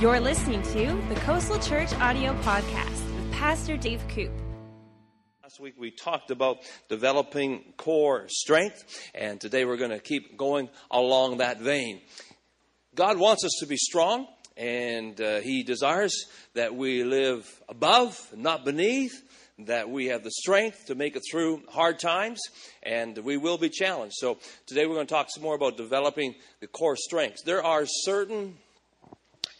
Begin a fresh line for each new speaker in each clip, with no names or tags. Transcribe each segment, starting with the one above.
You're listening to the Coastal Church Audio Podcast with Pastor Dave Koop.
Last week we talked about developing core strength, and today we're going to keep going along that vein. God wants us to be strong, and uh, He desires that we live above, not beneath, that we have the strength to make it through hard times, and we will be challenged. So today we're going to talk some more about developing the core strengths. There are certain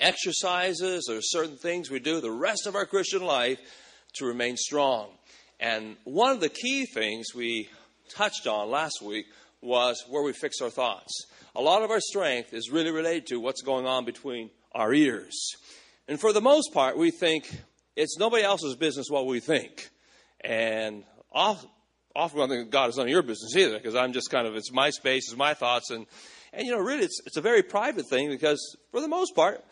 exercises or certain things we do the rest of our Christian life to remain strong. And one of the key things we touched on last week was where we fix our thoughts. A lot of our strength is really related to what's going on between our ears. And for the most part, we think it's nobody else's business what we think. And often I think God is none of your business either, because I'm just kind of, it's my space, it's my thoughts. And, and you know, really, it's, it's a very private thing because for the most part,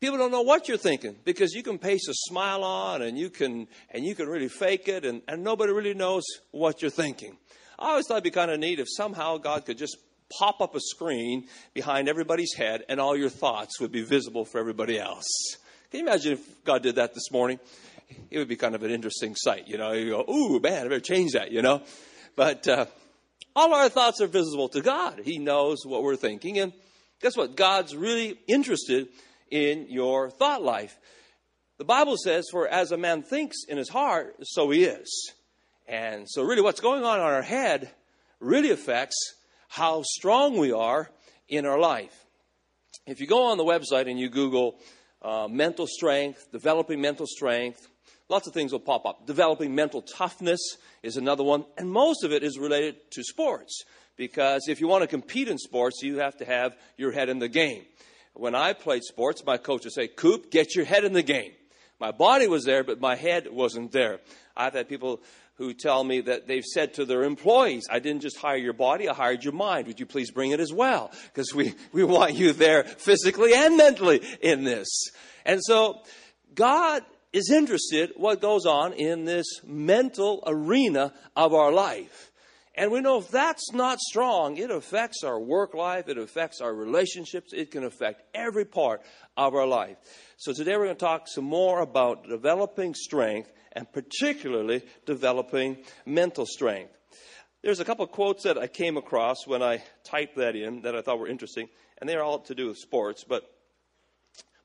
people don't know what you're thinking because you can paste a smile on and you can, and you can really fake it and, and nobody really knows what you're thinking. I always thought it'd be kind of neat if somehow God could just pop up a screen behind everybody's head and all your thoughts would be visible for everybody else. Can you imagine if God did that this morning? It would be kind of an interesting sight, you know. You go, ooh, man, I better change that, you know. But uh, all our thoughts are visible to God. He knows what we're thinking. And guess what? God's really interested in your thought life. The Bible says, For as a man thinks in his heart, so he is. And so, really, what's going on in our head really affects how strong we are in our life. If you go on the website and you Google uh, mental strength, developing mental strength, lots of things will pop up. Developing mental toughness is another one, and most of it is related to sports. Because if you want to compete in sports, you have to have your head in the game. When I played sports, my coach would say, Koop, get your head in the game. My body was there, but my head wasn't there. I've had people who tell me that they've said to their employees, I didn't just hire your body, I hired your mind. Would you please bring it as well? Because we, we want you there physically and mentally in this. And so God is interested what goes on in this mental arena of our life. And we know if that's not strong, it affects our work life, it affects our relationships, it can affect every part of our life. So today we're going to talk some more about developing strength and particularly developing mental strength. There's a couple quotes that I came across when I typed that in that I thought were interesting, and they're all to do with sports. But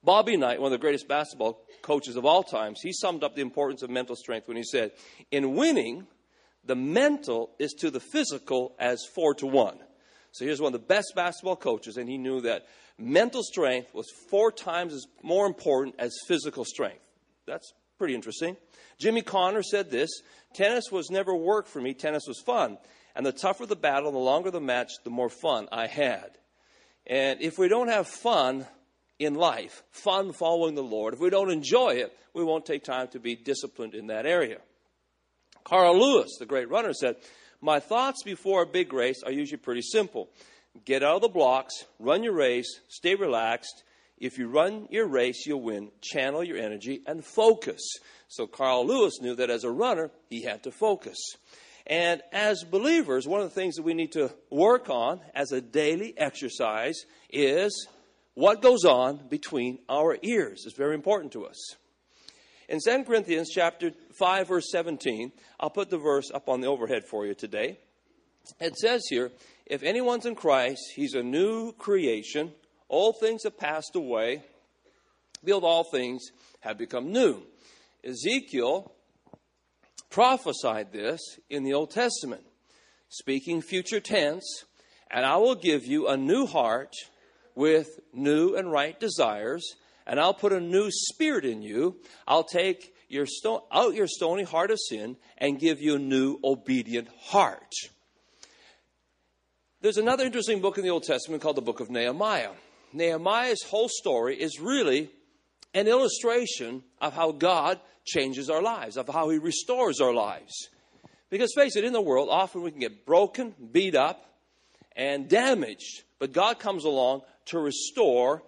Bobby Knight, one of the greatest basketball coaches of all times, he summed up the importance of mental strength when he said, In winning, the mental is to the physical as four to one. So here's one of the best basketball coaches, and he knew that mental strength was four times as more important as physical strength. That's pretty interesting. Jimmy Connor said this Tennis was never work for me, tennis was fun. And the tougher the battle, the longer the match, the more fun I had. And if we don't have fun in life, fun following the Lord, if we don't enjoy it, we won't take time to be disciplined in that area. Carl Lewis, the great runner, said, My thoughts before a big race are usually pretty simple. Get out of the blocks, run your race, stay relaxed. If you run your race, you'll win. Channel your energy and focus. So Carl Lewis knew that as a runner, he had to focus. And as believers, one of the things that we need to work on as a daily exercise is what goes on between our ears. It's very important to us. In 2 Corinthians chapter 5 verse 17, I'll put the verse up on the overhead for you today. It says here, if anyone's in Christ, he's a new creation. All things have passed away. Behold, all things have become new. Ezekiel prophesied this in the Old Testament, speaking future tense, and I will give you a new heart with new and right desires and I'll put a new spirit in you. I'll take your stone, out your stony heart of sin and give you a new obedient heart. There's another interesting book in the Old Testament called the book of Nehemiah. Nehemiah's whole story is really an illustration of how God changes our lives, of how he restores our lives. Because face it, in the world, often we can get broken, beat up, and damaged. But God comes along to restore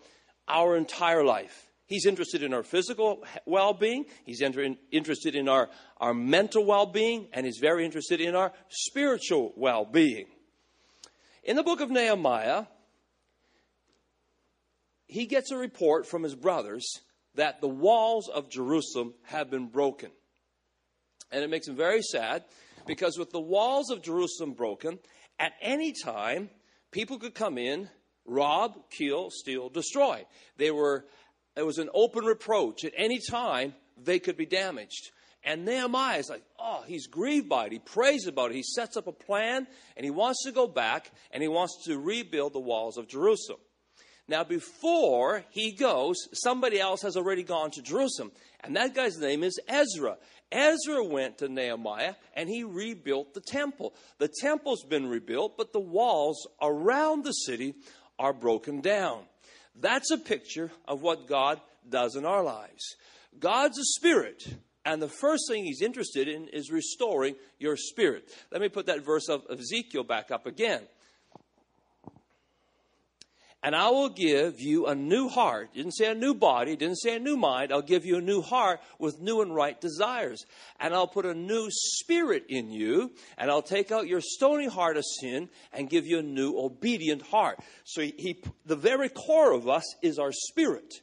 our entire life. He's interested in our physical well being, He's interested in our, our mental well being, and He's very interested in our spiritual well being. In the book of Nehemiah, he gets a report from his brothers that the walls of Jerusalem have been broken. And it makes him very sad because with the walls of Jerusalem broken, at any time, people could come in, rob, kill, steal, destroy. They were, it was an open reproach. At any time, they could be damaged. And Nehemiah is like, oh, he's grieved by it. He prays about it. He sets up a plan and he wants to go back and he wants to rebuild the walls of Jerusalem. Now, before he goes, somebody else has already gone to Jerusalem, and that guy's name is Ezra. Ezra went to Nehemiah and he rebuilt the temple. The temple's been rebuilt, but the walls around the city are broken down. That's a picture of what God does in our lives. God's a spirit, and the first thing he's interested in is restoring your spirit. Let me put that verse of Ezekiel back up again and I will give you a new heart. Didn't say a new body, didn't say a new mind. I'll give you a new heart with new and right desires. And I'll put a new spirit in you, and I'll take out your stony heart of sin and give you a new obedient heart. So he, he the very core of us is our spirit.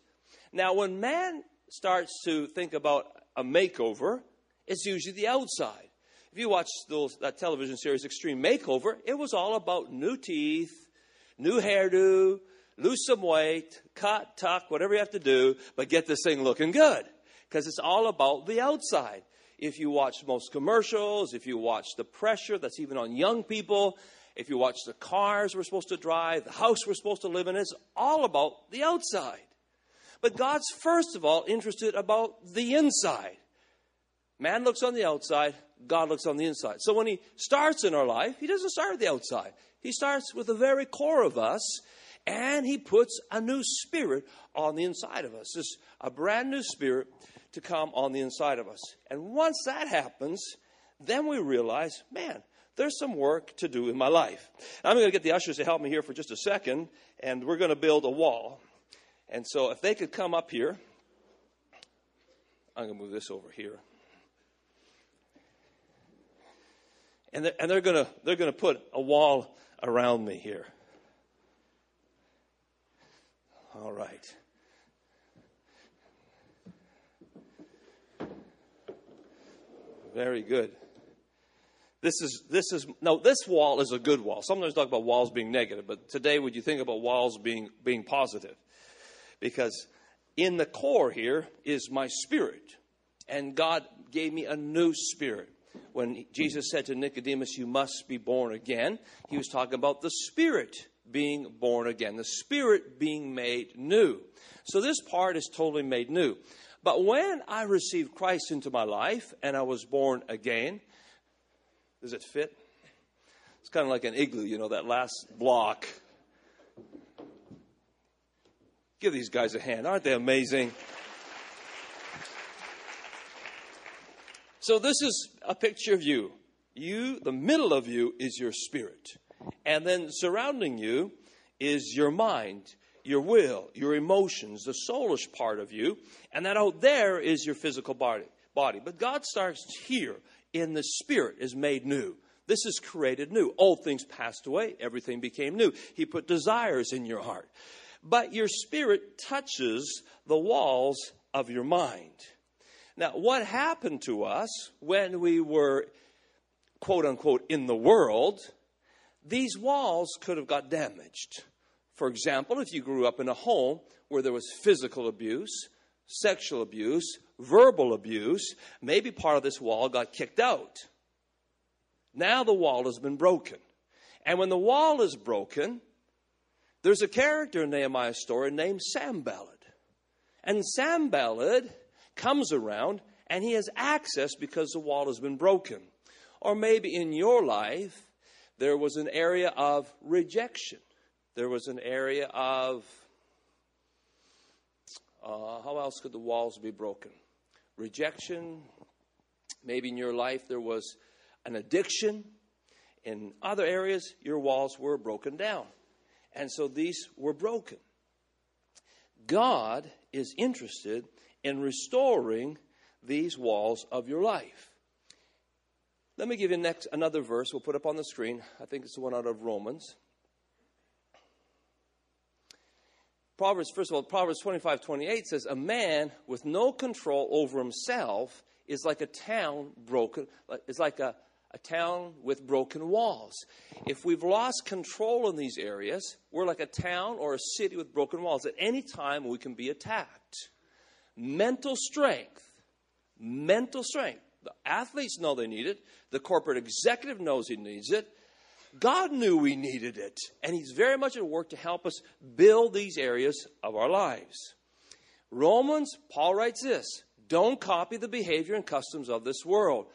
Now, when man starts to think about a makeover, it's usually the outside. If you watch those, that television series, Extreme Makeover, it was all about new teeth, new hairdo, lose some weight, cut, tuck, whatever you have to do, but get this thing looking good. Because it's all about the outside. If you watch most commercials, if you watch the pressure that's even on young people, if you watch the cars we're supposed to drive, the house we're supposed to live in, it's all about the outside. But God's first of all interested about the inside. Man looks on the outside, God looks on the inside. So when he starts in our life, he doesn't start at the outside. He starts with the very core of us and he puts a new spirit on the inside of us. This a brand new spirit to come on the inside of us. And once that happens, then we realize, man, there's some work to do in my life. I'm going to get the ushers to help me here for just a second, and we're going to build a wall. And so if they could come up here, I'm going to move this over here. And they're, and they're going to they're going to put a wall around me here. All right. Very good. This is this is no this wall is a good wall. Sometimes talk about walls being negative, but today would you think about walls being being positive? Because in the core here is my spirit. And God gave me a new spirit. When Jesus said to Nicodemus, You must be born again, he was talking about the spirit being born again, the spirit being made new. So this part is totally made new. But when I received Christ into my life and I was born again, does it fit? It's kind of like an igloo, you know, that last block. Give these guys a hand. Aren't they amazing? So, this is a picture of you. You, the middle of you, is your spirit. And then surrounding you is your mind, your will, your emotions, the soulish part of you. And that out there is your physical body. body. But God starts here in the spirit is made new. This is created new. Old things passed away, everything became new. He put desires in your heart. But your spirit touches the walls of your mind. Now, what happened to us when we were, quote unquote, in the world these walls could have got damaged. For example, if you grew up in a home where there was physical abuse, sexual abuse, verbal abuse, maybe part of this wall got kicked out. Now the wall has been broken. And when the wall is broken, there's a character in Nehemiah's story named Sanballat. And Sanballat comes around and he has access because the wall has been broken. Or maybe in your life, there was an area of rejection. There was an area of, uh, how else could the walls be broken? Rejection. Maybe in your life there was an addiction. In other areas, your walls were broken down. And so these were broken. God is interested in restoring these walls of your life. Let me give you next another verse we'll put up on the screen. I think it's the one out of Romans. Proverbs, first of all, Proverbs 25, 28 says, A man with no control over himself is like a town broken, is like a, a town with broken walls. If we've lost control in these areas, we're like a town or a city with broken walls. At any time, we can be attacked. Mental strength, mental strength. The athletes know they need it, the corporate executive knows he needs it. God knew we needed it, and He's very much at work to help us build these areas of our lives. Romans, Paul writes this don't copy the behavior and customs of this world,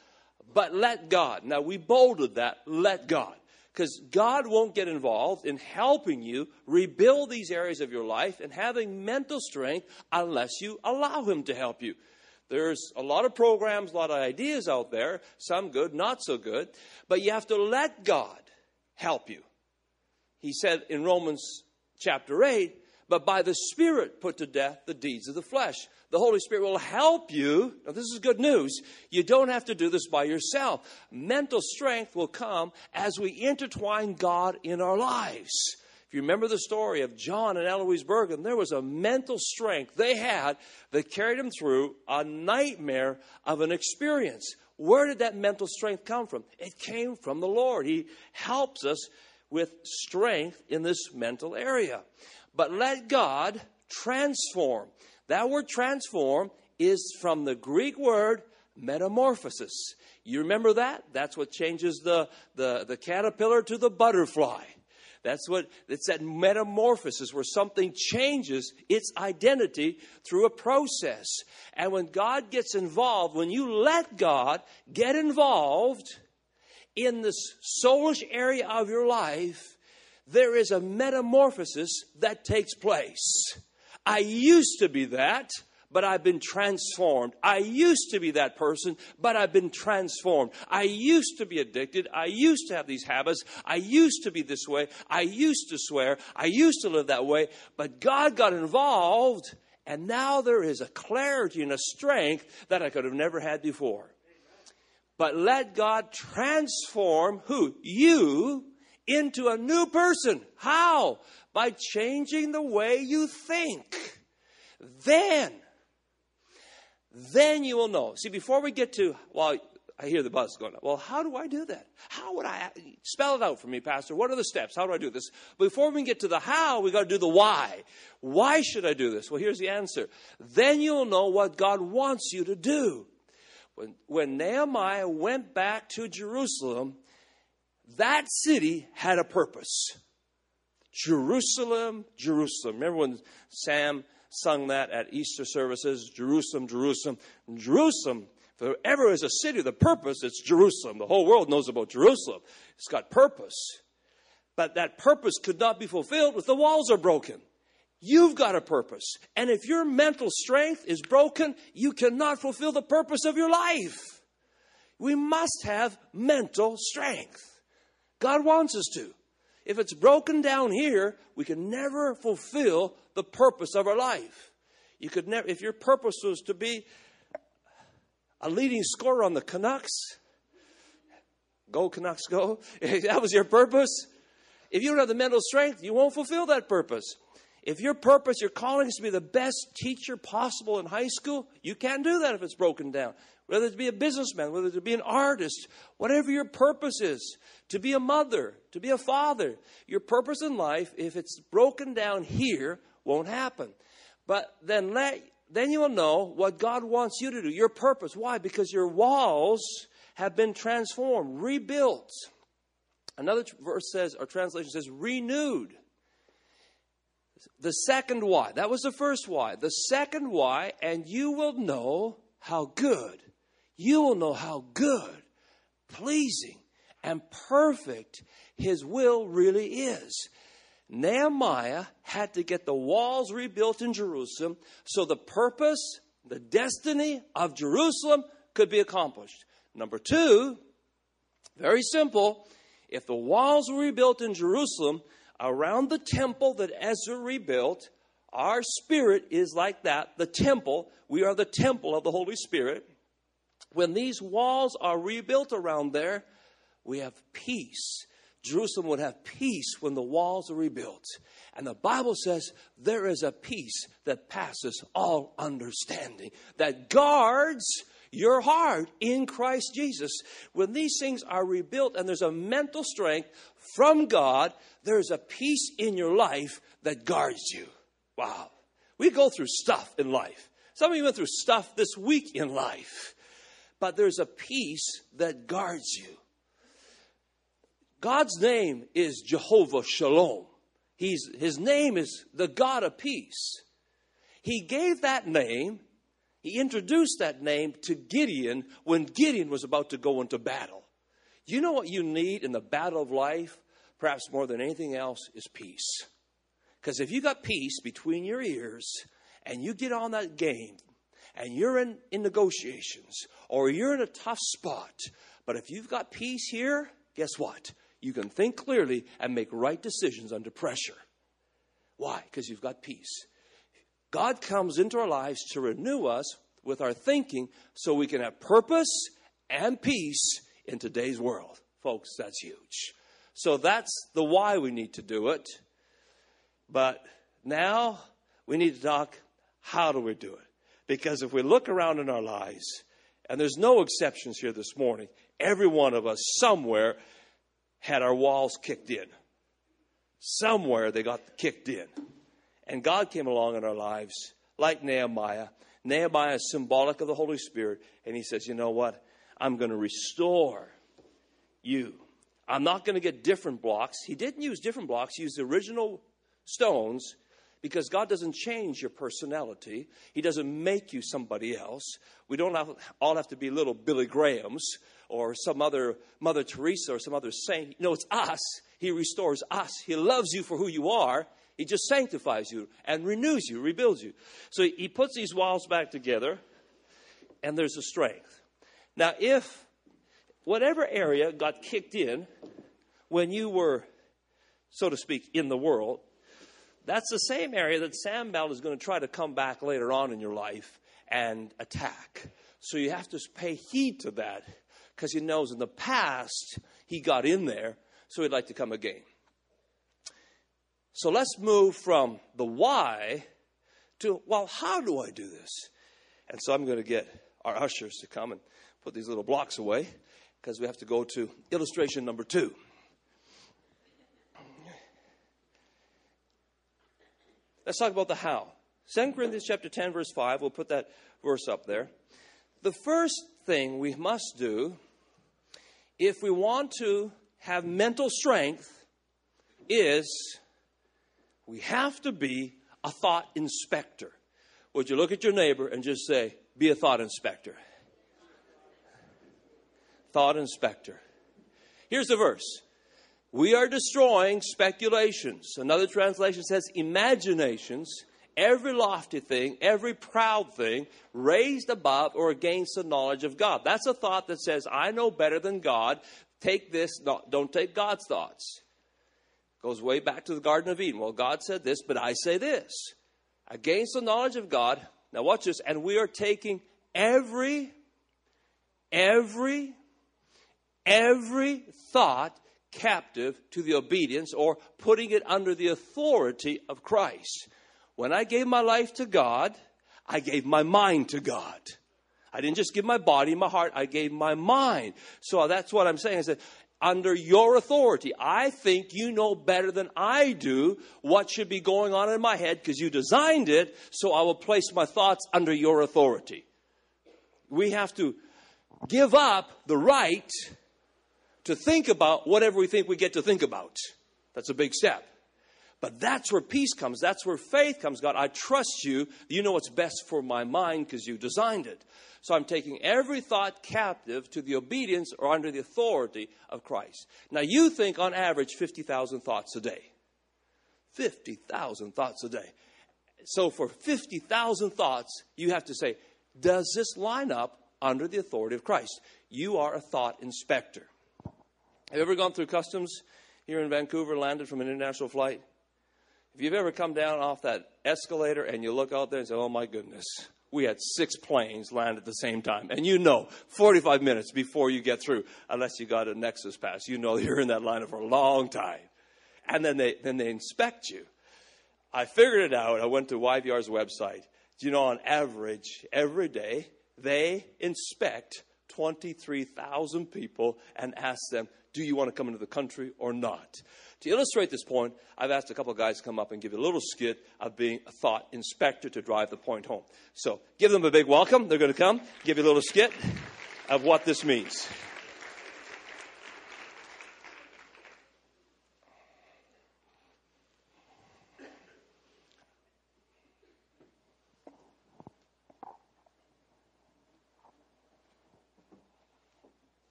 but let God. Now, we bolded that, let God. Because God won't get involved in helping you rebuild these areas of your life and having mental strength unless you allow Him to help you. There's a lot of programs, a lot of ideas out there, some good, not so good, but you have to let God help you. He said in Romans chapter 8, but by the Spirit put to death the deeds of the flesh the Holy Spirit will help you. Now, this is good news. You don't have to do this by yourself. Mental strength will come as we intertwine God in our lives. You remember the story of John and Eloise Bergen, there was a mental strength they had that carried them through a nightmare of an experience. Where did that mental strength come from? It came from the Lord. He helps us with strength in this mental area. But let God transform. That word transform is from the Greek word metamorphosis. You remember that? That's what changes the, the, the caterpillar to the butterfly. That's what it's that metamorphosis where something changes its identity through a process. And when God gets involved, when you let God get involved in this soulish area of your life, there is a metamorphosis that takes place. I used to be that, but I've been transformed. I used to be that person, but I've been transformed. I used to be addicted. I used to have these habits. I used to be this way. I used to swear. I used to live that way, but God got involved, and now there is a clarity and a strength that I could have never had before. But let God transform who? You into a new person. How? by changing the way you think. Then, then you will know. See, before we get to, well, I hear the buzz going, up. well, how do I do that? How would I spell it out for me, Pastor? What are the steps? How do I do this? Before we get to the how, we got to do the why. Why should I do this? Well, here's the answer. Then you'll know what God wants you to do. When, when Nehemiah went back to Jerusalem, that city had a purpose. Jerusalem, Jerusalem. Remember when Sam sung that at Easter services? Jerusalem, Jerusalem, Jerusalem. If ever is a city the purpose, it's Jerusalem. The whole world knows about Jerusalem. It's got purpose. But that purpose could not be fulfilled if the walls are broken. You've got a purpose. And if your mental strength is broken, you cannot fulfill the purpose of your life. We must have mental strength. God wants us to. If it's broken down here, we can never fulfill the purpose of our life. You could never, if your purpose was to be a leading scorer on the Canucks, go Canucks, go. If that was your purpose. If you don't have the mental strength, you won't fulfill that purpose. If your purpose, your calling is to be the best teacher possible in high school, you can't do that if it's broken down whether to be a businessman, whether to be an artist, whatever your purpose is, to be a mother, to be a father. Your purpose in life, if it's broken down here, won't happen. But then let then you will know what God wants you to do, your purpose. Why? Because your walls have been transformed, rebuilt. Another verse says, or translation says, renewed. The second why. That was the first why. The second why, and you will know how good you will know how good, pleasing, and perfect His will really is. Nehemiah had to get the walls rebuilt in Jerusalem so the purpose, the destiny of Jerusalem could be accomplished. Number two, very simple, if the walls were rebuilt in Jerusalem around the temple that Ezra rebuilt, our spirit is like that, the temple. We are the temple of the Holy Spirit. When these walls are rebuilt around there, we have peace. Jerusalem would have peace when the walls are rebuilt. And the Bible says there is a peace that passes all understanding, that guards your heart in Christ Jesus. When these things are rebuilt and there's a mental strength from God, there's a peace in your life that guards you. Wow. We go through stuff in life. Some of you went through stuff this week in life, but there's a peace that guards you. God's name is Jehovah Shalom. He's, his name is the God of peace. He gave that name, he introduced that name to Gideon when Gideon was about to go into battle. You know what you need in the battle of life, perhaps more than anything else, is peace. Because if you got peace between your ears and you get on that game and you're in, in negotiations or you're in a tough spot, but if you've got peace here, guess what? You can think clearly and make right decisions under pressure. Why? Because you've got peace. God comes into our lives to renew us with our thinking so we can have purpose and peace in today's world. Folks, that's huge. So that's the why we need to do it. But now we need to talk how do we do it? Because if we look around in our lives, and there's no exceptions here this morning, every one of us somewhere had our walls kicked in. Somewhere they got kicked in. And God came along in our lives, like Nehemiah. Nehemiah is symbolic of the Holy Spirit, and he says, You know what? I'm going to restore you. I'm not going to get different blocks. He didn't use different blocks, he used the original stones because God doesn't change your personality. He doesn't make you somebody else. We don't all have to be little Billy Grahams or some other Mother Teresa or some other saint. No, it's us. He restores us. He loves you for who you are. He just sanctifies you and renews you, rebuilds you. So he puts these walls back together, and there's a strength. Now, if whatever area got kicked in when you were, so to speak, in the world, that's the same area that Sanballat is going to try to come back later on in your life and attack. So you have to pay heed to that because he knows in the past he got in there, so he'd like to come again. So let's move from the why to, well, how do I do this? And so I'm going to get our ushers to come and put these little blocks away because we have to go to illustration number two. Let's talk about the how. 2 Corinthians chapter 10 verse 5, we'll put that verse up there. The first thing we must do if we want to have mental strength is we have to be a thought inspector. Would you look at your neighbor and just say, be a thought inspector? Thought inspector. Here's the verse. We are destroying speculations. Another translation says imaginations, every lofty thing, every proud thing raised above or against the knowledge of God. That's a thought that says, I know better than God. Take this, don't take God's thoughts. Goes way back to the Garden of Eden. Well, God said this, but I say this. Against the knowledge of God. Now, watch this. And we are taking every, every, every thought captive to the obedience or putting it under the authority of Christ. When I gave my life to God, I gave my mind to God. I didn't just give my body, my heart, I gave my mind. So that's what I'm saying I said, under your authority, I think you know better than I do what should be going on in my head because you designed it, so I will place my thoughts under your authority. We have to give up the right to think about whatever we think we get to think about. That's a big step. But that's where peace comes. That's where faith comes. God, I trust you. You know what's best for my mind because you designed it. So I'm taking every thought captive to the obedience or under the authority of Christ. Now, you think on average 50,000 thoughts a day. 50,000 thoughts a day. So, for 50,000 thoughts, you have to say, does this line up under the authority of Christ? You are a thought inspector. Have you ever gone through customs here in Vancouver, landed from an international flight? If you've ever come down off that escalator and you look out there and say, oh my goodness, we had six planes land at the same time. And you know, 45 minutes before you get through, unless you got a Nexus pass, you know you're in that line for a long time. And then they, then they inspect you. I figured it out. I went to YVR's website. Do you know, on average, every day, they inspect 23,000 people and ask them, do you want to come into the country or not? To illustrate this point, I've asked a couple of guys to come up and give you a little skit of being a thought inspector to drive the point home. So give them a big welcome. They're going to come, give you a little skit of what this means.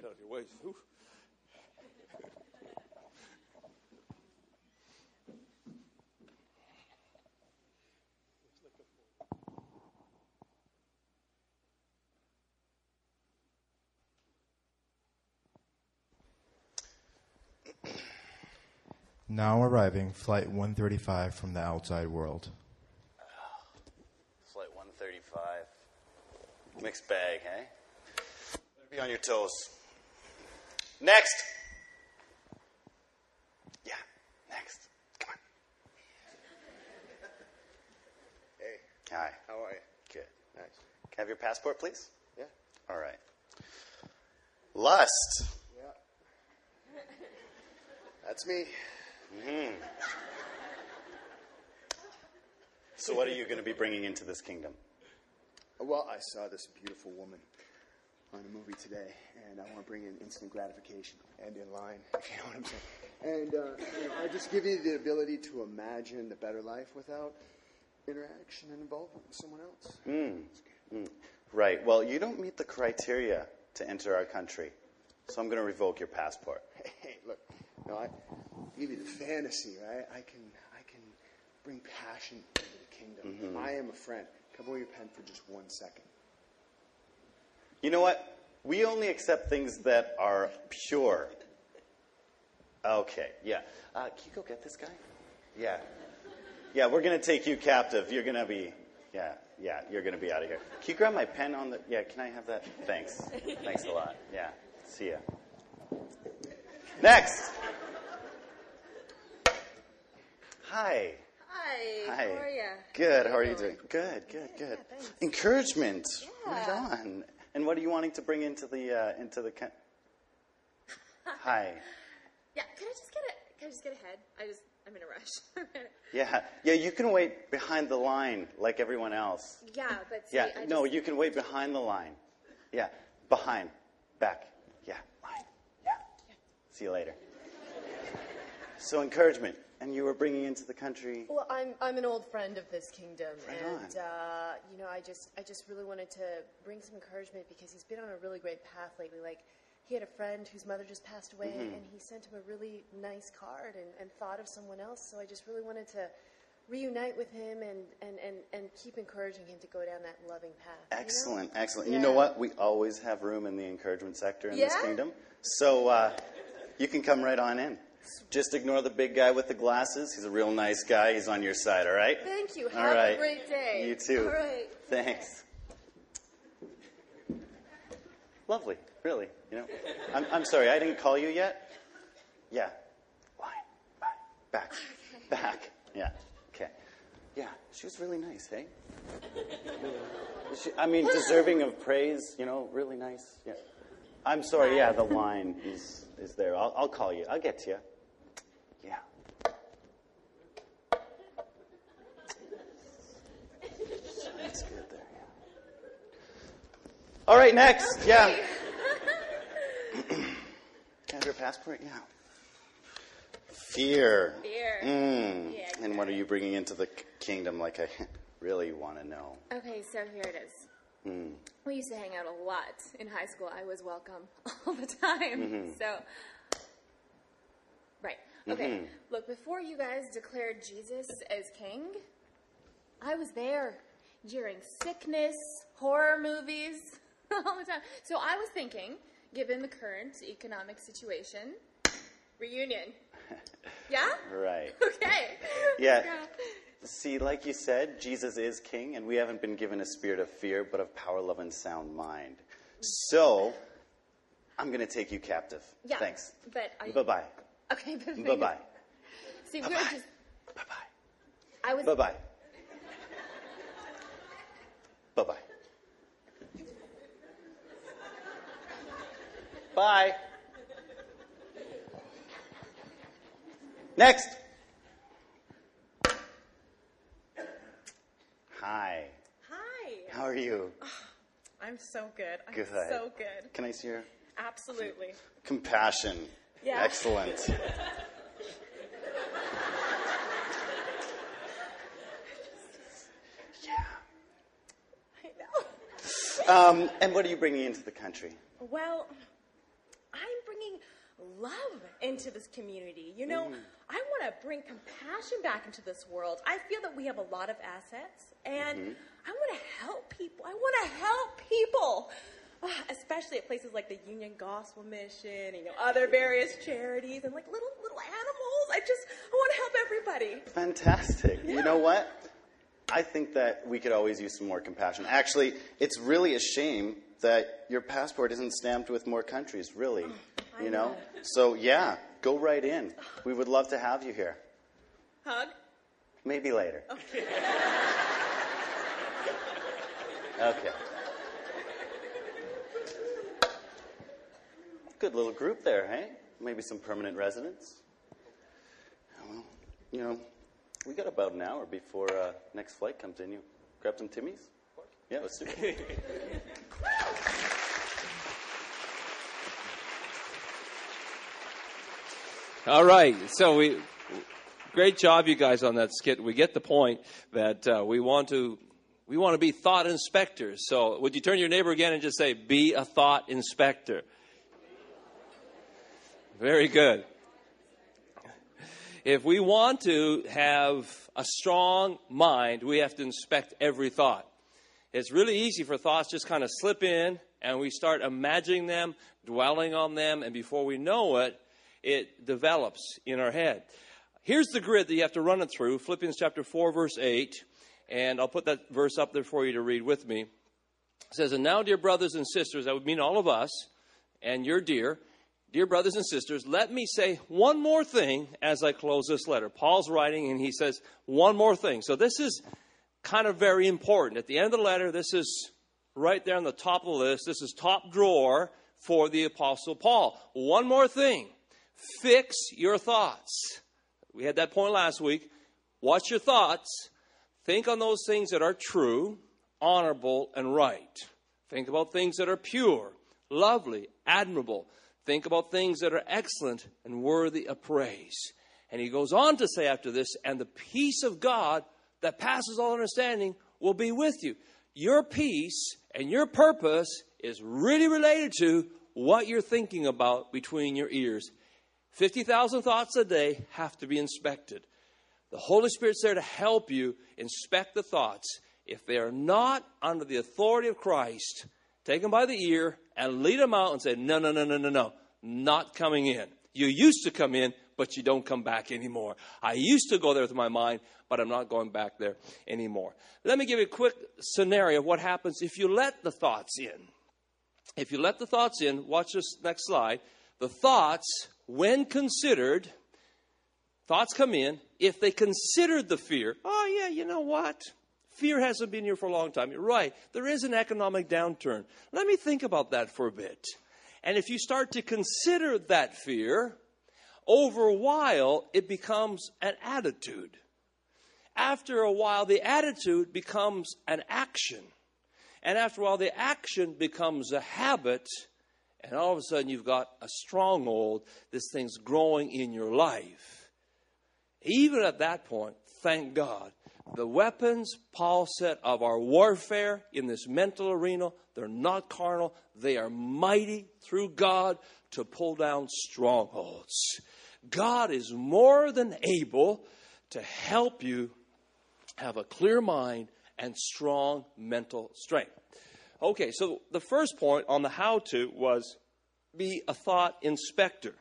Get out of your way. Ooh.
Now arriving, Flight 135 from the outside world.
Flight 135. Mixed bag, hey? Better be on your toes. Next! Yeah, next. Come on.
Hey,
Hi.
how are you?
Good.
Nice.
Can I have your passport, please?
Yeah.
All right. Lust.
Yeah. That's me. Hmm.
So, what are you going to be bringing into this kingdom?
Well, I saw this beautiful woman on a movie today, and I want to bring in instant gratification and in line, if you know what I'm saying. And uh, you know, I just give you the ability to imagine the better life without interaction and involvement with someone else. Hmm. Hmm.
Right. Well, you don't meet the criteria to enter our country, so I'm going to revoke your passport.
Hey, look, no, I give you the fantasy, right? I can, I can bring passion into the kingdom. Mm-hmm. I am a friend. I borrow your pen for just one second?
You know what? We only accept things that are pure. Okay, yeah. Uh, can you go get this guy? Yeah. Yeah, we're going to take you captive. You're going to be, yeah, yeah, you're going to be out of here. Can you grab my pen on the, yeah, can I have that? Thanks. Thanks a lot. Yeah, see ya. Next. Hi.
Hi.
Hi.
How are you?
Good. How are you doing? Good. Good. Good.
thanks.
Encouragement. Right
Yeah.
on. And what are you wanting to bring into the uh, into the? Hi.
Yeah. Can I just get a? Can I just get ahead? I just. I'm in a rush.
Yeah. Yeah. You can wait behind the line like everyone else.
yeah, but see,
Yeah.
I
No,
just,
you can wait behind the line. Yeah. Behind. Back. Yeah. Line. Yeah. See you later. So encouragement, and you were bringing into the country.
Well, I'm I'm an old friend of this kingdom,
Right
and uh, you know, I just I just really wanted to bring some encouragement because he's been on a really great path lately. Like, he had a friend whose mother just passed away,
Mm-hmm.
and he sent him a really nice card and, and thought of someone else. So I just really wanted to reunite with him and, and, and, and keep encouraging him to go down that loving path. you know?
Excellent, excellent. You know what? We always have room in the encouragement sector in this kingdom. So uh, you can come right on in. Just ignore the big guy with the glasses. He's a real nice guy. He's on your side, all right?
Thank you.
All
Have
right.
a great day.
You too.
All right.
Thanks. Lovely, really. You know, I'm, I'm sorry, I didn't call you yet. Yeah, line, back, back, back. Yeah, okay. Yeah, she was really nice, hey. She, I mean, deserving of praise. You know, really nice. Yeah. I'm sorry. Yeah, the line is is there. I'll, I'll call you. I'll get to you. Yeah. That's good there. Yeah. All right, next. Yeah. Can I have your passport? Yeah. Fear.
Fear.
Mm.
Yeah,
And what are you bringing into the kingdom? Like I really want to know.
Okay, so here it is.
Hmm.
We used to hang out a lot in high school. I was welcome all the time.
Mm-hmm.
So, right. Okay. Look, before you guys declared Jesus as king, I was there during sickness, horror movies, all the time. So I was thinking, given the current economic situation, reunion. Yeah?
Right.
Okay.
Yeah. See, like you said, Jesus is king, and we haven't been given a spirit of fear, but of power, love, and sound mind. So, I'm going to take you captive.
Yeah.
Thanks.
But I,
Bye bye.
Okay.
Bye bye.
See, we're just.
Bye bye.
I was.
Bye bye. Bye bye. Bye. Next. Hi.
Hi.
How are you?
I'm so good. I'm
Good.
so good.
Can I see your
Absolutely.
compassion?
Yeah.
Excellent. Yeah.
I know.
Um, and what are you bringing into the country?
Well, love into this community. You know, mm. I want to bring compassion back into this world. I feel that we have a lot of assets, and mm-hmm. I want to help people. I want to help people. Especially at places like the Union Gospel Mission, and you know, other various charities, and like little little animals. I just I want to help everybody.
Fantastic. You know what? I think that we could always use some more compassion. Actually, it's really a shame that your passport isn't stamped with more countries, really. Oh.
I
you know?
know.
So, yeah, go right in. We would love to have you here.
Hug.
Maybe later. Okay. okay. Good little group there, hey? Maybe some permanent residents. Well, you know, we got about an hour before uh, next flight comes in. You grab some Timmies? Yeah, let's do it.
All right. So we, great job, you guys, on that skit. We get the point that uh, we want to, we want to be thought inspectors. So would you turn to your neighbor again and just say, "Be a thought inspector"? Very good. If we want to have a strong mind, we have to inspect every thought. It's really easy for thoughts just kind of slip in and we start imagining them, dwelling on them, and before we know it, it develops in our head. Here's the grid that you have to run it through Philippians chapter 4, verse 8. And I'll put that verse up there for you to read with me. It says, And now, dear brothers and sisters, that would mean all of us, and you're dear, dear brothers and sisters, let me say one more thing as I close this letter. Paul's writing, and he says, One more thing. So this is kind of very important. At the end of the letter, this is right there on the top of the list. This is top drawer for the Apostle Paul. One more thing fix your thoughts. We had that point last week. Watch your thoughts. Think on those things that are true, honorable, and right. Think about things that are pure, lovely, admirable. Think about things that are excellent and worthy of praise. And he goes on to say after this, and the peace of God that passes all understanding will be with you. Your peace and your purpose is really related to what you're thinking about between your ears. 50,000 thoughts a day have to be inspected. The Holy Spirit's there to help you inspect the thoughts. If they are not under the authority of Christ, take them by the ear and lead them out and say, No, no, no, no, no, no, not coming in. You used to come in, but you don't come back anymore. I used to go there with my mind, but I'm not going back there anymore. Let me give you a quick scenario of what happens if you let the thoughts in. If you let the thoughts in, watch this next slide. The thoughts, when considered, thoughts come in. If they considered the fear, oh, yeah, you know what? Fear hasn't been here for a long time. You're right. There is an economic downturn. Let me think about that for a bit. And if you start to consider that fear, over a while, it becomes an attitude. After a while, the attitude becomes an action. And after a while, the action becomes a habit. And all of a sudden, you've got a stronghold. This thing's growing in your life. Even at that point, thank God, the weapons, Paul said, of our warfare in this mental arena, they're not carnal. They are mighty through God to pull down strongholds. God is more than able to help you have a clear mind and strong mental strength. Okay, so the first point on the how to was be a thought inspector.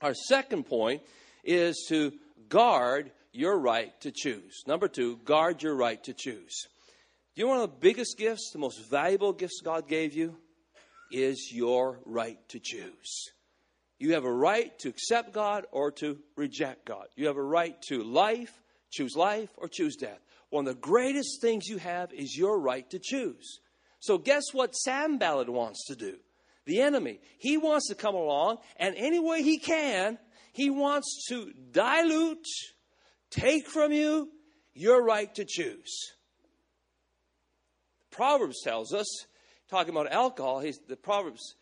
Our second point is to guard your right to choose. Number two, guard your right to choose. Do you know one of the biggest gifts, the most valuable gifts God gave you? Is your right to choose. You have a right to accept God or to reject God. You have a right to life, choose life, or choose death. One of the greatest things you have is your right to choose. So, guess what Sanballat wants to do? The enemy. He wants to come along, and any way he can, he wants to dilute, take from you your right to choose. Proverbs tells us, talking about alcohol, the Proverbs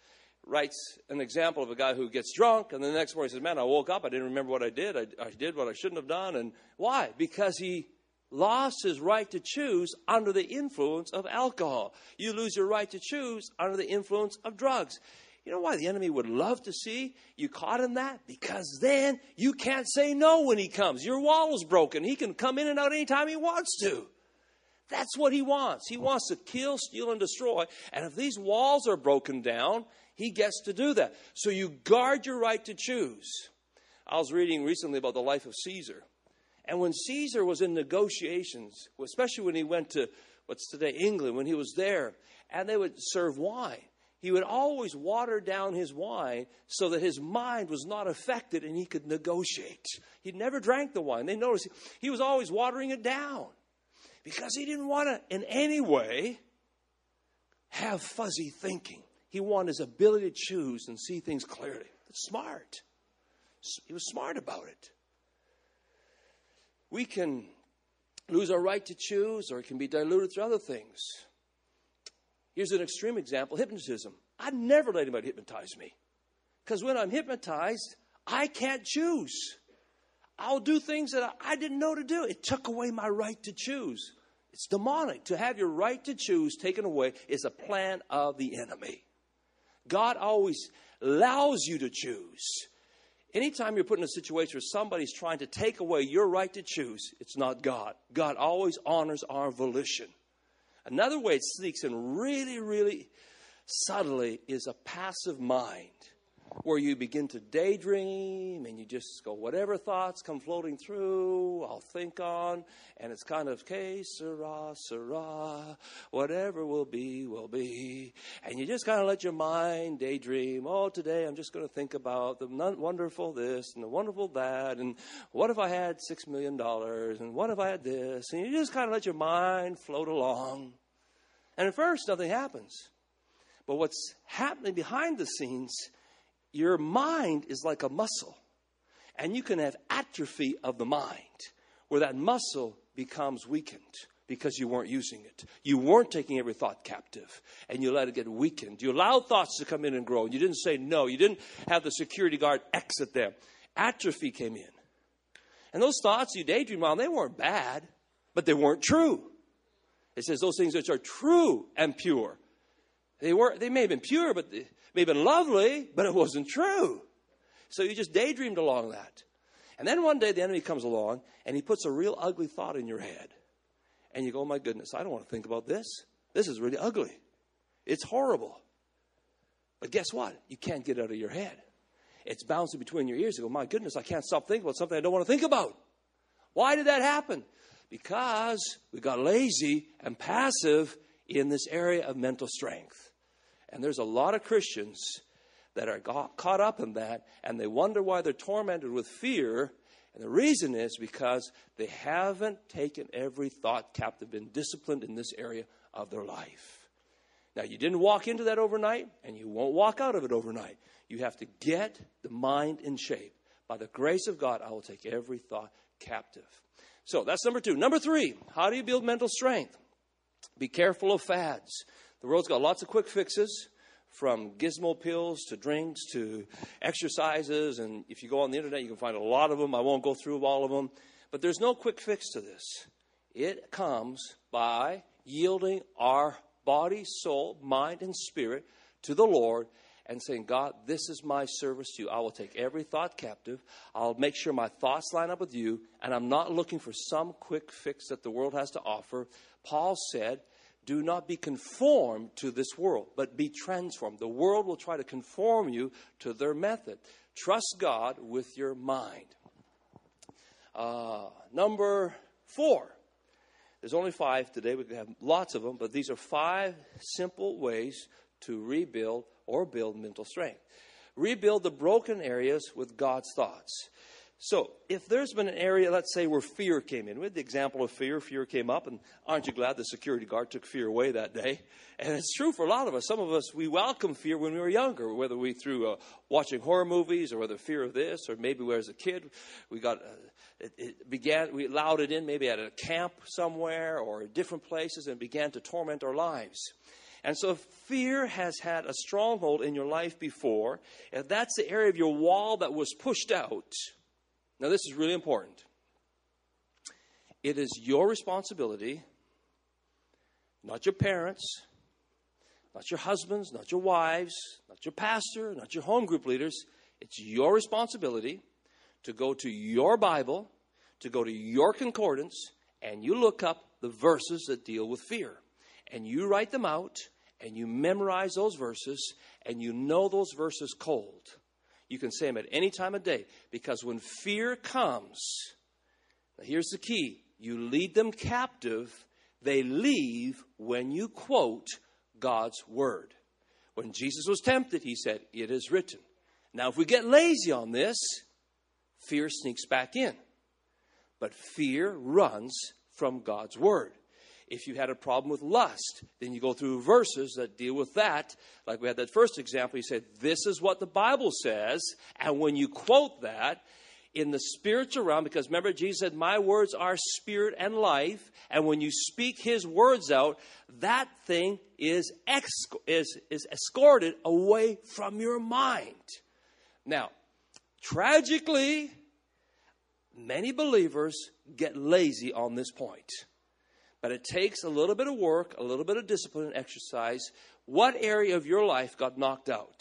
writes an example of a guy who gets drunk, and the next morning he says, Man, I woke up, I didn't remember what I did. I, I did what I shouldn't have done. And why? Because he lost his right to choose under the influence of alcohol. You lose your right to choose under the influence of drugs. You know why the enemy would love to see you caught in that? Because then you can't say no when he comes. Your wall is broken. He can come in and out anytime he wants to. That's what he wants. He wants to kill, steal, and destroy. And if these walls are broken down, he gets to do that. So you guard your right to choose. I was reading recently about the life of Caesar. And when Caesar was in negotiations, especially when he went to what's today England, when he was there, and they would serve wine, he would always water down his wine so that his mind was not affected and he could negotiate. He never drank the wine. They noticed he was always watering it down because he didn't want to, in any way, have fuzzy thinking. He wanted his ability to choose and see things clearly. Smart. He was smart about it. We can lose our right to choose, or it can be diluted through other things. Here's an extreme example hypnotism. I'd never let anybody hypnotize me. Because when I'm hypnotized, I can't choose. I'll do things that I didn't know to do. It took away my right to choose. It's demonic. To have your right to choose taken away is a plan of the enemy. God always allows you to choose. Anytime you're put in a situation where somebody's trying to take away your right to choose, it's not God. God always honors our volition. Another way it sneaks in really, really subtly is a passive mind where you begin to daydream and you just go, whatever thoughts come floating through, I'll think on. And it's kind of, que sera, sera, whatever will be, will be. And you just kind of let your mind daydream. Oh, today I'm just going to think about the wonderful this and the wonderful that. And what if I had $6 million? And what if I had this? And you just kind of let your mind float along. And at first, nothing happens. But what's happening behind the scenes your mind is like a muscle, and you can have atrophy of the mind where that muscle becomes weakened because you weren't using it. You weren't taking every thought captive and you let it get weakened. You allowed thoughts to come in and grow. And you didn't say no. You didn't have the security guard exit them. Atrophy came in. And those thoughts you daydream on, they weren't bad, but they weren't true. It says those things which are true and pure. They were they may have been pure, but may have been lovely, but it wasn't true. So you just daydreamed along that. And then one day the enemy comes along and he puts a real ugly thought in your head. And you go, oh my goodness, I don't want to think about this. This is really ugly. It's horrible. But guess what? You can't get it out of your head. It's bouncing between your ears. You go, my goodness, I can't stop thinking about something I don't want to think about. Why did that happen? Because we got lazy and passive in this area of mental strength. And there's a lot of Christians that are got, caught up in that and they wonder why they're tormented with fear. And the reason is because they haven't taken every thought captive, been disciplined in this area of their life. Now, you didn't walk into that overnight, and you won't walk out of it overnight. You have to get the mind in shape. By the grace of God, I will take every thought captive. So that's number two. Number three, how do you build mental strength? Be careful of fads. The world's got lots of quick fixes from gizmo pills to drinks to exercises. And if you go on the internet, you can find a lot of them. I won't go through all of them. But there's no quick fix to this. It comes by yielding our body, soul, mind, and spirit to the Lord and saying, God, this is my service to you. I will take every thought captive. I'll make sure my thoughts line up with you. And I'm not looking for some quick fix that the world has to offer. Paul said, do not be conformed to this world, but be transformed. The world will try to conform you to their method. Trust God with your mind. Uh, number four. There's only five today. We could have lots of them, but these are five simple ways to rebuild or build mental strength. Rebuild the broken areas with God's thoughts. So, if there's been an area, let's say, where fear came in, with the example of fear, fear came up, and aren't you glad the security guard took fear away that day? And it's true for a lot of us. Some of us, we welcome fear when we were younger, whether we through uh, watching horror movies or whether fear of this, or maybe as a kid, we got. Uh, it, it began, we allowed it in maybe at a camp somewhere or different places and began to torment our lives. And so, if fear has had a stronghold in your life before, if that's the area of your wall that was pushed out, now, this is really important. It is your responsibility, not your parents, not your husbands, not your wives, not your pastor, not your home group leaders. It's your responsibility to go to your Bible, to go to your concordance, and you look up the verses that deal with fear. And you write them out, and you memorize those verses, and you know those verses cold. You can say them at any time of day because when fear comes, here's the key you lead them captive, they leave when you quote God's word. When Jesus was tempted, he said, It is written. Now, if we get lazy on this, fear sneaks back in. But fear runs from God's word. If you had a problem with lust, then you go through verses that deal with that. Like we had that first example, you said, This is what the Bible says. And when you quote that, in the spiritual realm, because remember, Jesus said, My words are spirit and life. And when you speak his words out, that thing is, is, is escorted away from your mind. Now, tragically, many believers get lazy on this point. But it takes a little bit of work, a little bit of discipline and exercise. What area of your life got knocked out?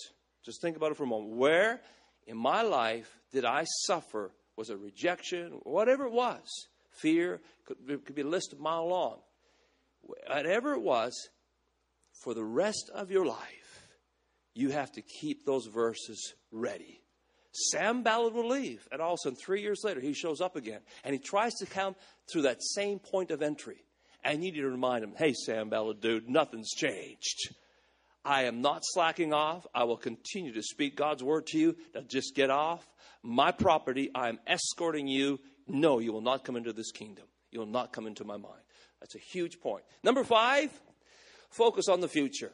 Just think about it for a moment. Where in my life did I suffer? Was it rejection? Whatever it was. Fear? Could, could be a list a mile long. Whatever it was, for the rest of your life, you have to keep those verses ready. Sanballat will leave, and all of a sudden, three years later, he shows up again, and he tries to come through that same point of entry. And you need to remind him, hey, Sanballat, dude, nothing's changed. I am not slacking off. I will continue to speak God's word to you. Now just get off my property. I am escorting you. No, you will not come into this kingdom. You will not come into my mind. That's a huge point. Number five, focus on the future.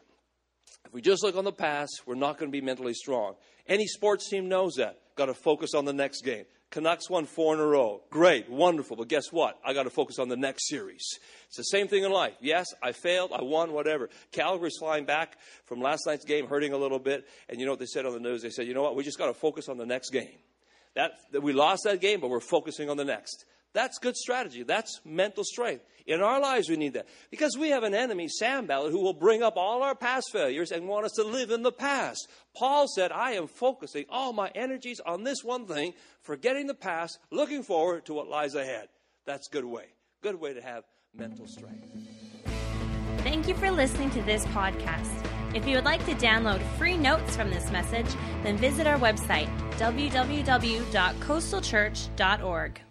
If we just look on the past, we're not going to be mentally strong. Any sports team knows that. Got to focus on the next game. Canucks won four in a row. Great, wonderful. But guess what? I got to focus on the next series. It's the same thing in life. Yes, I failed. I won, whatever. Calgary's flying back from last night's game, hurting a little bit. And you know what they said on the news? They said, you know what? We just got to focus on the next game. That, that we lost that game, but we're focusing on the next. That's good strategy. That's mental strength. In our lives, we need that. Because we have an enemy, Sanballat, who will bring up all our past failures and want us to live in the past. Paul said, I am focusing all my energies on this one thing, forgetting the past, looking forward to what lies ahead. That's a good way. Good way to have mental strength.
Thank you for listening to this podcast. If you would like to download free notes from this message, then visit our website, www.coastalchurch.org.